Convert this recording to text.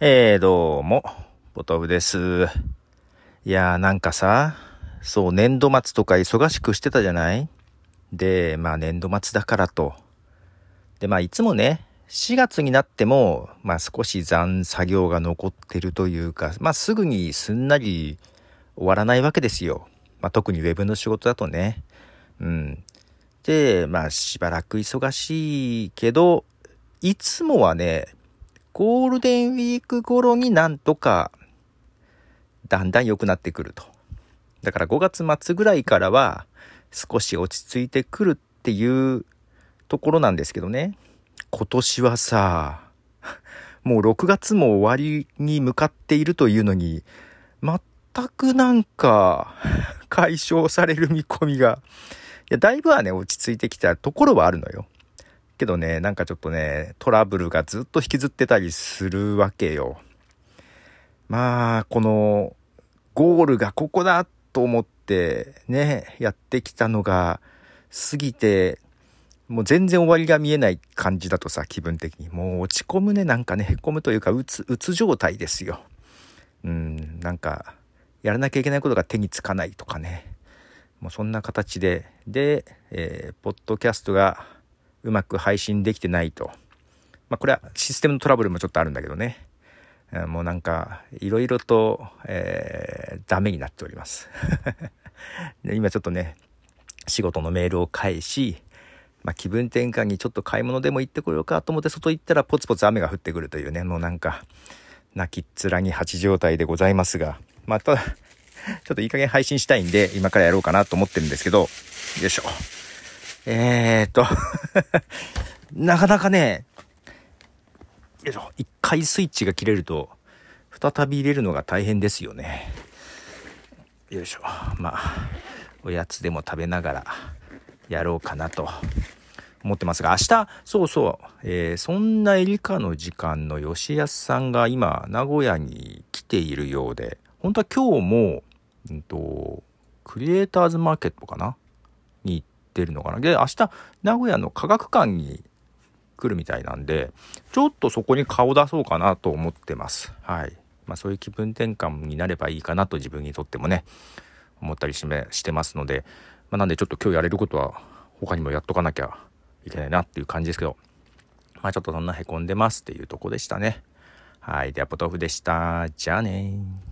えー、どうも、ポトフです。いやーなんかさ、そう、年度末とか忙しくしてたじゃない？で、まあ年度末だからと。で、まあいつもね、4月になっても、まあ少し残作業が残ってるというか、まあすぐにすんなり終わらないわけですよ。まあ特にウェブの仕事だとね。うん。で、まあしばらく忙しいけど、いつもはね、ゴールデンウィーク頃になんとか、だんだん良くなってくると。だから5月末ぐらいからは、少し落ち着いてくるっていうところなんですけどね。今年はさ、もう6月も終わりに向かっているというのに、全くなんか、解消される見込みが、いや、だいぶはね、落ち着いてきたところはあるのよ。けどね、なんかちょっとね、トラブルがずっと引きずってたりするわけよ。まあ、この、ゴールがここだと思ってね、やってきたのが過ぎて、もう全然終わりが見えない感じだとさ、気分的に。もう落ち込むね、なんかね、へこむというか、うつ、うつ状態ですよ。うん、なんか、やらなきゃいけないことが手につかないとかね。もうそんな形で、で、えー、ポッドキャストがうまく配信できてないと。まあ、これはシステムのトラブルもちょっとあるんだけどね。もうなんか、いろいろと、えー、ダメになっております。で今ちょっとね、仕事のメールを返し、まあ、気分転換にちょっと買い物でも行ってこようかと思って外行ったらポツポツ雨が降ってくるというね、もうなんか、泣きっ面に蜂状態でございますが、まあただ、ちょっといい加減配信したいんで、今からやろうかなと思ってるんですけど、よいしょ。えーっと、なかなかね、よいしょ、一回スイッチが切れると、再び入れるのが大変ですよね。よいしょ。まあ、おやつでも食べながらやろうかなと思ってますが、明日、そうそう、えーそんなエリカの時間の吉安さんが今、名古屋に来ているようで、本当は今日も、うんと、クリエイターズマーケットかなってるのかな。で、明日、名古屋の科学館に来るみたいなんで、ちょっとそこに顔出そうかなと思ってます。はい。まあそういう気分転換になればいいかなと自分にとってもね、思ったりしめしてますので、まあなんでちょっと今日やれることは他にもやっとかなきゃいけないなっていう感じですけど、まあちょっとそんな凹んでますっていうとこでしたね。はい。では、ポトフでした。じゃあね。